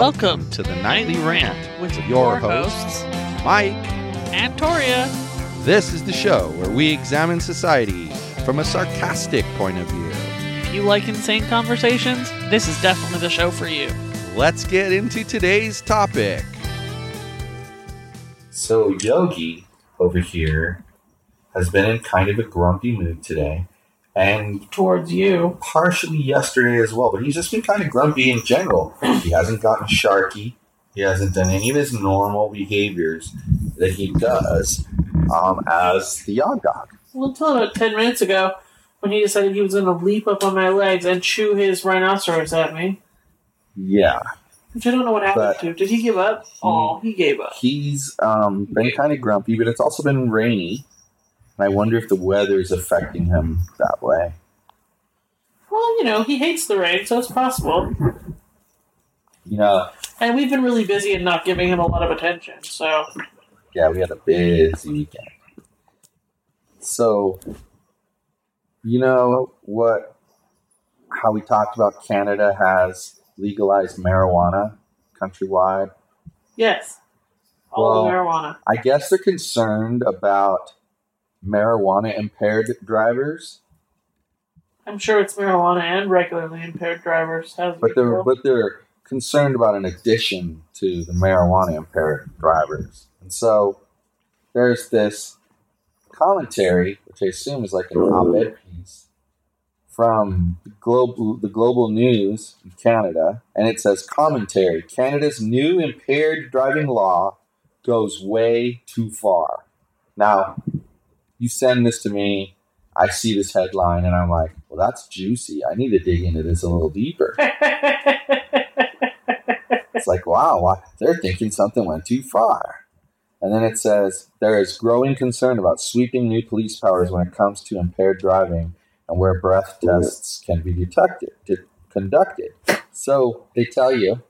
Welcome to the Nightly Rant with your your hosts, Mike. and Torya. This is the show where we examine society from a sarcastic point of view. If you like insane conversations, this is definitely the show for you. Let's get into today's topic. So Yogi over here has been in kind of a grumpy mood today, and Towards you. partially yesterday as well. But he's just been kind of grumpy in general. He hasn't gotten sharky. He hasn't done any of his normal behaviors that he does um, as the yacht dog. Well, until about 10 minutes ago, when he decided he was going to leap up on my legs and chew his rhinoceros at me, Yeah, which I don't know what happened But- to. Did he give up? Oh, he gave up. he's um, been kind of grumpy, but it's also been rainy. And I wonder if the weather is affecting him that way. Well, you know, he hates the rain, so it's possible. You know, And we've been really busy and not giving him a lot of attention, so. yeah, we had a busy weekend. So, you know what? How we talked about Canada has legalized marijuana countrywide. Yes. All the Well- marijuana. I guess they're concerned about marijuana impaired drivers, I'm sure it's marijuana and regularly impaired drivers. Has but they're but they're concerned about an addition to the marijuana impaired drivers. And so there's this commentary, which I assume is like an op-ed piece from the global the global news in Canada, and it says commentary: Canada's new impaired driving law goes way too far. Now, you send this to me. I see this headline and I'm like, well, that's juicy. I need to dig into this a little deeper. It's like, wow, they're thinking something went too far. And then it says there is growing concern about sweeping new police powers when it comes to impaired driving and where breath tests can be detected, de- conducted. So they tell you,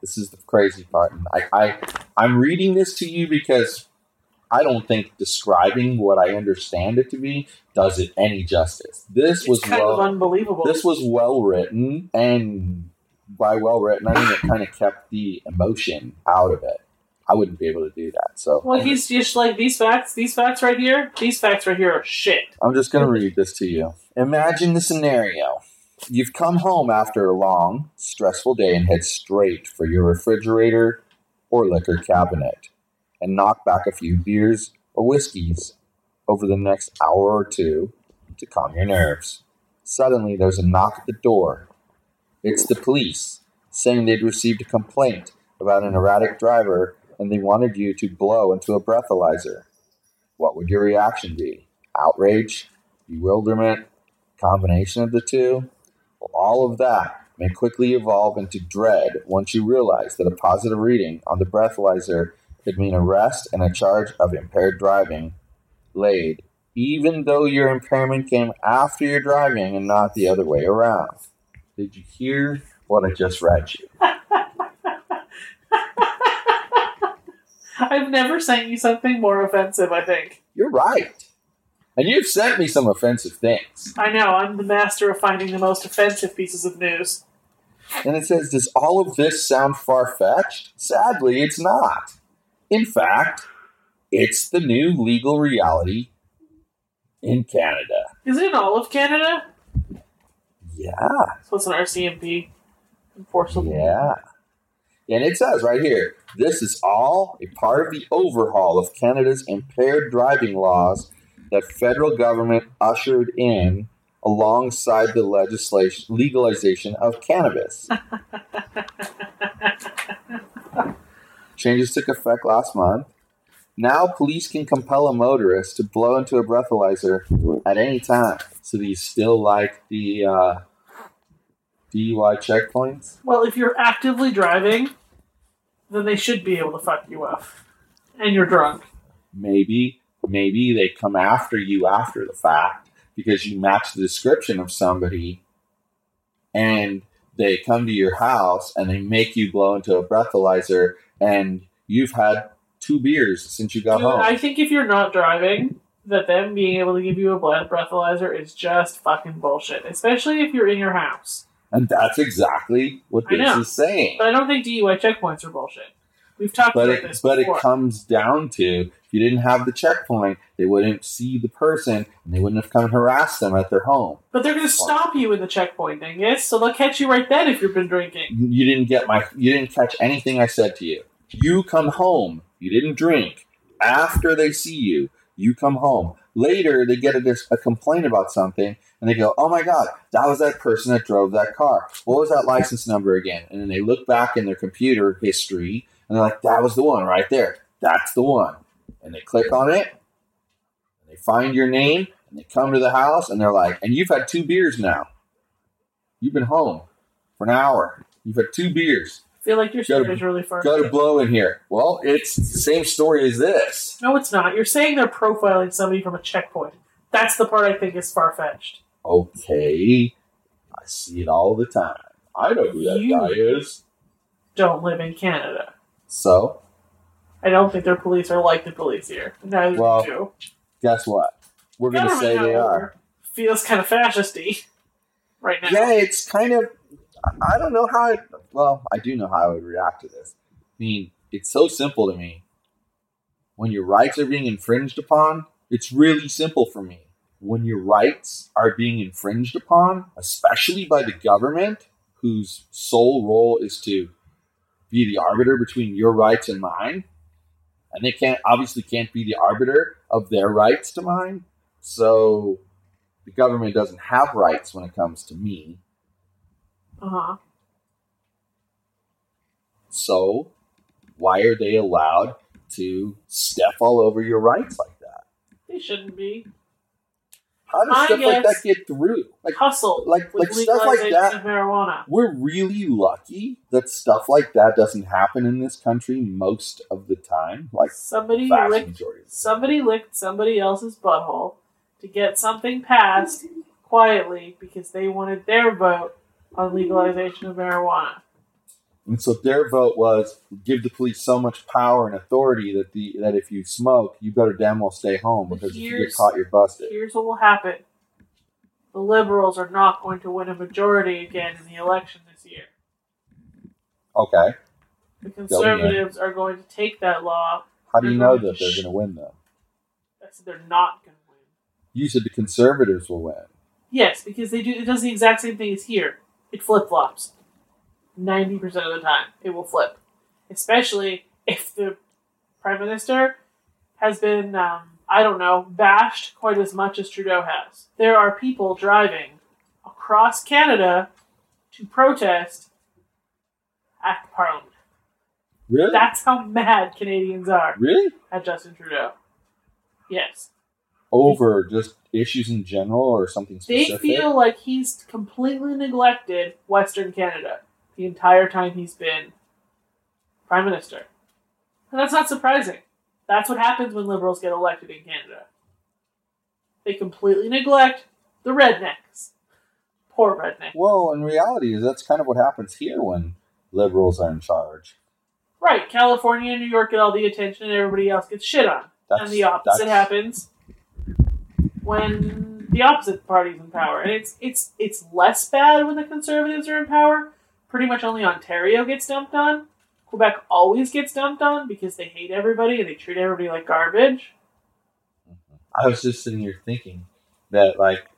this is the crazy part. And I, I, I'm reading this to you because I don't think describing what I understand it to be does it any justice. This was kind well, of unbelievable. this was well written, and by well written, I mean it kind of kept the emotion out of it. I wouldn't be able to do that. So well, he's just like these facts. These facts right here. These facts right here are shit. I'm just going to read this to you. Imagine the scenario. You've come home after a long, stressful day and head straight for your refrigerator or liquor cabinet and knock back a few beers or whiskeys over the next hour or two to calm your nerves. Suddenly, there's a knock at the door. It's the police saying they'd received a complaint about an erratic driver and they wanted you to blow into a breathalyzer. What would your reaction be? Outrage? Bewilderment? Combination of the two? Well, all of that may quickly evolve into dread once you realize that a positive reading on the breathalyzer could mean arrest and a charge of impaired driving laid, even though your impairment came after your driving and not the other way around. Did you hear what I just read you? I've never sent you something more offensive. I think. You're right. And you've sent me some offensive things. I know. I'm the master of finding the most offensive pieces of news. And it says, Does all of this sound far fetched? Sadly, it's not. In fact, it's the new legal reality in Canada. Is it in all of Canada? Yeah, So it's an RCMP enforceable. yeah. And it says right here this is all a part of the overhaul of Canada's impaired driving laws that federal government ushered in alongside the legislation legalization of cannabis. Changes took effect last month. Now police can compel a motorist to blow into a breathalyzer at any time. So do you still like the uh, DUI checkpoints? Well, if you're actively driving, then they should be able to fuck you up. And you're drunk. Maybe, maybe they come after you after the fact because you match the description of somebody and they come to your house and they make you blow into a breathalyzer and you've had two beers since you got Dude, home. I think if you're not driving, that them being able to give you a blood breathalyzer is just fucking bullshit. Especially if you're in your house. And that's exactly what I this know. is saying. But I don't think DUI checkpoints are bullshit. We've talked But about it, this but it comes down to if you didn't have the checkpoint, they wouldn't see the person and they wouldn't have come and harassed them at their home. but they're going to stop you in the checkpoint, dingus. So they'll catch you right then if you've been drinking. You didn't get my you didn't catch anything I said to you. You come home. You didn't drink. After they see you, you come home. Later, they get a, a complaint about something, and they go, "Oh my god, that was that person that drove that car. What was that license number again?" And then they look back in their computer history, and they're like, "That was the one right there. That's the one." And they click on it, and they find your name, and they come to the house, and they're like, "And you've had two beers now. You've been home for an hour. You've had two beers." Feel like your story is really far. got to blow in here. Well, it's the same story as this. No, it's not. You're saying they're profiling somebody from a checkpoint. That's the part I think is far fetched. Okay, I see it all the time. I know who that You- guy is. Don't live in Canada. So, I don't think their police are like the police here. Neither Well, do. guess what? We're going to say they are. Feels kind of fascisty right now. Yeah, it's kind of. I- don't know how. I, well, I do know how I would react to this. I mean, it's so simple to me. When your rights are being infringed upon, it's really simple for me. When your rights are being infringed upon, especially by the government, whose sole role is to be the arbiter between your rights and mine, and they can't obviously can't be the arbiter of their rights to mine. So the government doesn't have rights when it comes to me. Uh huh. So, why are they allowed to step all over your rights like that? They shouldn't be. How does I stuff like that get through? Like, Hustle like- like stuff like that. marijuana. we're really lucky that stuff like that doesn't happen in this country most of the time. Like, Somebody licked somebody licked somebody else's butthole to get something passed quietly because they wanted their vote on legalization of marijuana. And so their vote was give the police so much power and authority that the that if you smoke, you better damn well stay home because if you get caught, you're busted. Here's what will happen. The liberals are not going to win a majority again in the election this year. Okay. The conservatives are going to take that law. How do you know that they're going to win though? I said they're not going to win. You said the conservatives will win. Yes, because they do. It does the exact same thing as here. It flip flops. Ninety percent of the time, it will flip. Especially if the prime minister has been, um, I don't know, bashed quite as much as Trudeau has. There are people driving across Canada to protest at Parliament. Really? That's how mad Canadians are really? at Justin Trudeau. Yes. Over just issues in general or something specific? They feel like he's completely neglected Western Canada the entire time he's been Prime Minister. And that's not surprising. That's what happens when liberals get elected in Canada. They completely neglect the rednecks. Poor redneck. well, in reality, that's kind of what happens here when liberals are in charge. Right, California and New York get all the attention and everybody else gets shit on. That's, and the opposite happens when the opposite party's in power. And it's it's it's less bad when the conservatives are in power. Pretty much only Ontario gets dumped on. Quebec always gets dumped on because they hate everybody and they treat everybody like garbage. I was just sitting here thinking that, like,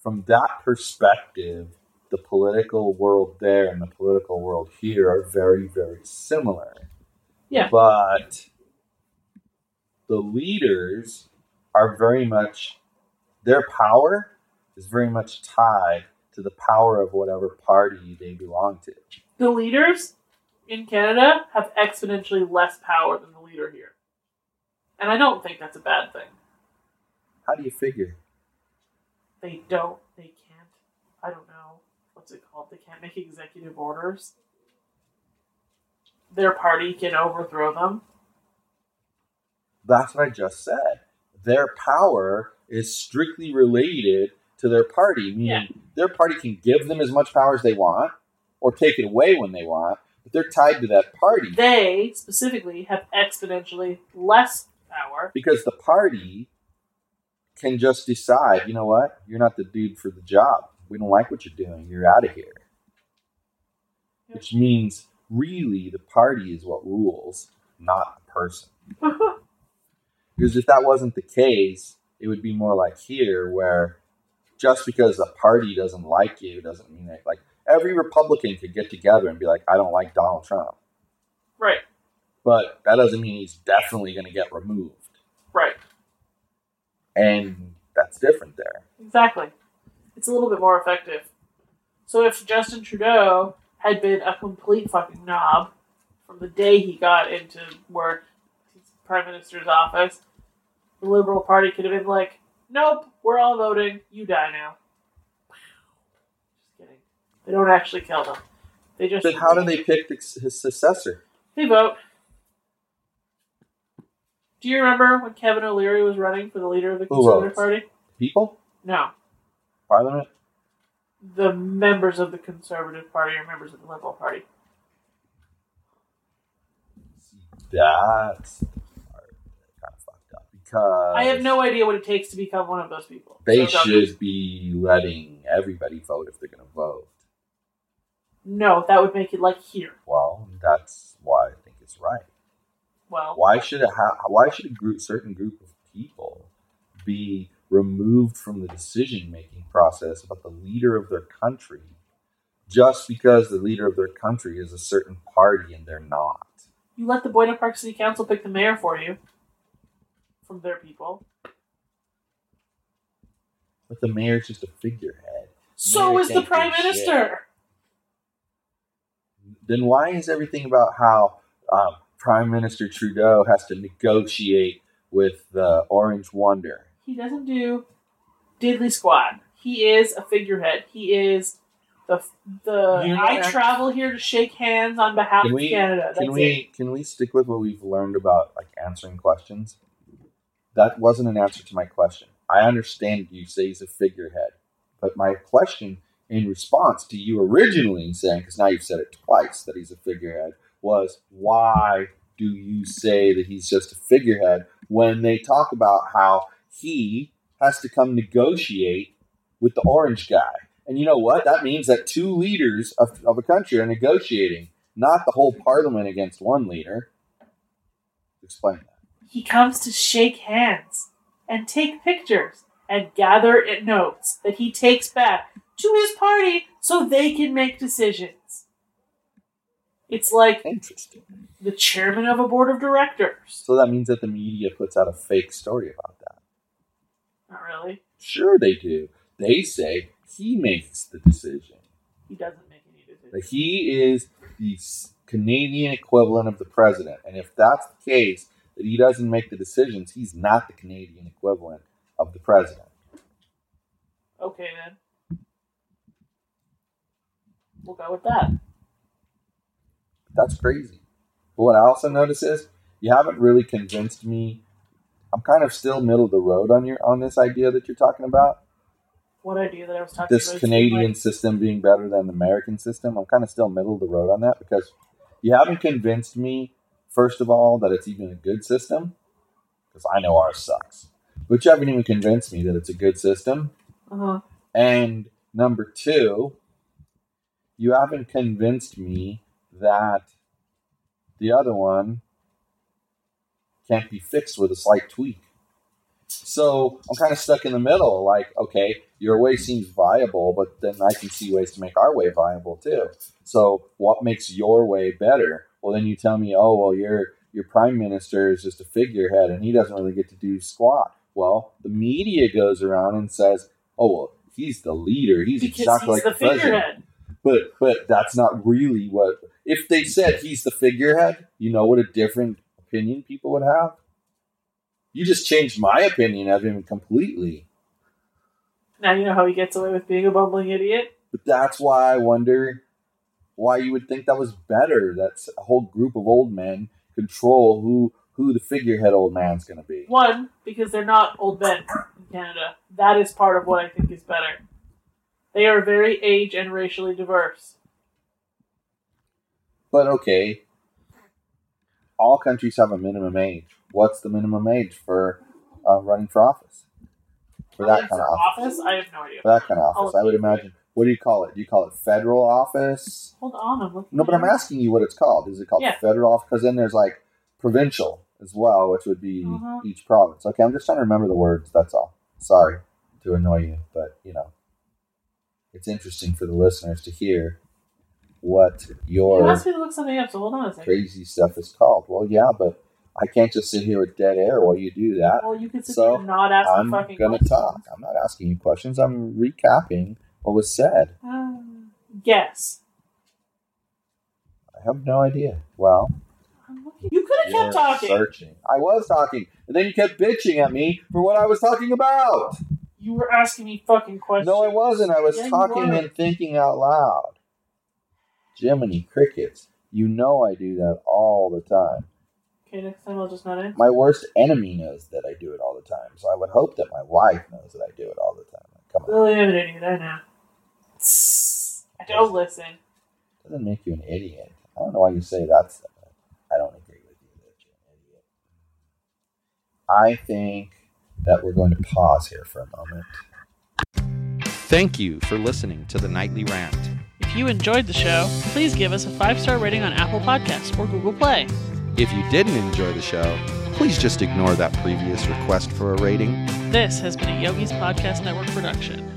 from that perspective, the political world there and the political world here are very, very similar. Yeah. But the leaders are very much, their power is very much tied to the power of whatever party they belong to. The leaders in Canada have exponentially less power than the leader here. And I don't think that's a bad thing. How do you figure? They don't, they can't, I don't know, what's it called? They can't make executive orders. Their party can overthrow them. That's what I just said. Their power is strictly related to their party, meaning Yeah. their party can give them as much power as they want or take it away when they want, but they're tied to that party They, specifically, have exponentially less power. because the party can just decide, you know what, you're not the dude for the job. we don't like what you're doing. You're out of here. Which means really the party is what rules, not the person. Because if that wasn't the case, it would be more like here, where just because the party doesn't like you doesn't mean that, like, every Republican could get together and be like, I don't like Donald Trump. right, But that doesn't mean he's definitely going to get removed. right, And that's different there. exactly. It's a little bit more effective. So if Justin Trudeau had been a complete fucking knob from the day he got into where prime minister's office, the Liberal Party could have been like, "Nope, we're all voting. You die now." Just kidding. They don't actually kill them. They just. Then how do they pick the, his successor? They vote. Do you remember when Kevin O'Leary was running for the leader of the Who Conservative votes? Party? People? No. Parliament? The members of the Conservative Party are members of the Liberal Party. That's the part that kind of fucked up because I have no idea what it takes to become one of those people. They So should be letting everybody vote if they're going to vote. No, that would make it like here. Well, that's why I think it's right. Well, Why should it ha- Why should a group, certain group of people, be removed from the decision making process about the leader of their country, just because the leader of their country is a certain party and they're not? you let the Buena Park City Council pick the mayor for you from their people. But the mayor's just a figurehead. So Mayor is the prime shit. minister. then why is everything about how um, Prime Minister Trudeau has to negotiate with the Orange Wonder? He doesn't do diddly squat. He is a figurehead. He is the the. You know, I travel here to shake hands on behalf Can of Canada. That's can it. we can we stick with what we've learned about like answering questions? That wasn't an answer to my question. I understand you say he's a figurehead, but my question in response to you originally saying, because now you've said it twice that he's a figurehead, was why do you say that he's just a figurehead when they talk about how he has to come negotiate with the orange guy? And you know what? That means that two leaders of, of a country are negotiating, not the whole parliament against one leader. Explain that. He comes to shake hands and take pictures and gather notes that he takes back to his party so they can make decisions. It's like Interesting. the chairman of a board of directors. So that means that the media puts out a fake story about that. Not really. Sure, they do. They say he makes the decision. He doesn't make any decisions. That he is the Canadian equivalent of the president. And if that's the case, that he doesn't make the decisions, he's not the Canadian equivalent of the president. Okay then. We'll go with that. That's crazy. But what I also notice is you haven't really convinced me. I'm kind of still middle of the road on your on this idea that you're talking about. What idea that I was talking This about. Canadian like, system being better than the American system. I'm kind of still middle of the road on that because you haven't convinced me, first of all, that it's even a good system. Because I know ours sucks. But you haven't even convinced me that it's a good system. uh-huh. And number two, you haven't convinced me that the other one can't be fixed with a slight tweak. So I'm kind of stuck in the middle. Like, okay, your way seems viable, but then I can see ways to make our way viable too. So what makes your way better? Well, then you tell me, oh, well, your your prime minister is just a figurehead and he doesn't really get to do squat. Well, the media goes around and says, oh, well, he's the leader. He's Because exactly he's like the the president. figurehead. But but that's not really what. If they said he's the figurehead, you know what a different opinion people would have. You just changed my opinion of him completely. Now you know how he gets away with being a bumbling idiot. But that's why I wonder why you would think that was better. That's a whole group of old men control who who the figurehead old man's going to be. One, because they're not old men in Canada. That is part of what I think is better. They are very age and racially diverse. But okay, all countries have a minimum age. What's the minimum age for uh, running for office? For that kind of office. office, I have no idea. For that kind of I'll office, I would look into it. imagine. What do you call it? Do you call it federal office? Hold on, I'm looking. No, but I'm asking you what it's called. Is it called Yeah. federal office? Because then there's like provincial as well, which would be Mhm. each province. Okay, I'm just trying to remember the words. That's all. Sorry to annoy you, but you know, it's interesting for the listeners to hear what You your asked me to look something up, so hold on a second. crazy stuff is called. Well, yeah, but I can't just sit here with dead air while you do that. Well, you can sit So, there and not ask I'm gonna questions. talk. I'm not asking you questions. I'm recapping what was said. Uh, guess. I have no idea. Well, You could have kept talking. searching. I was talking, and then you kept bitching at me for what I was talking about. You were asking me fucking questions. No, I wasn't. I was Yeah, you talking were. and thinking out loud. Jiminy crickets. You know I do that all the time. Okay, next time I'll just not answer. My worst enemy knows that I do it all the time, so I would hope that my wife knows that I do it all the time. Come on, Really, idiot. I know. I don't listen. doesn't make you an idiot. I don't know why you say that's. I don't agree with you that you're an idiot. I think that we're going to pause here for a moment. Thank you for listening to the Nightly Rant. If you enjoyed the show, please give us a five star rating on Apple Podcasts or Google Play. If you didn't enjoy the show, please just ignore that previous request for a rating. This has been a Yogi's Podcast Network production.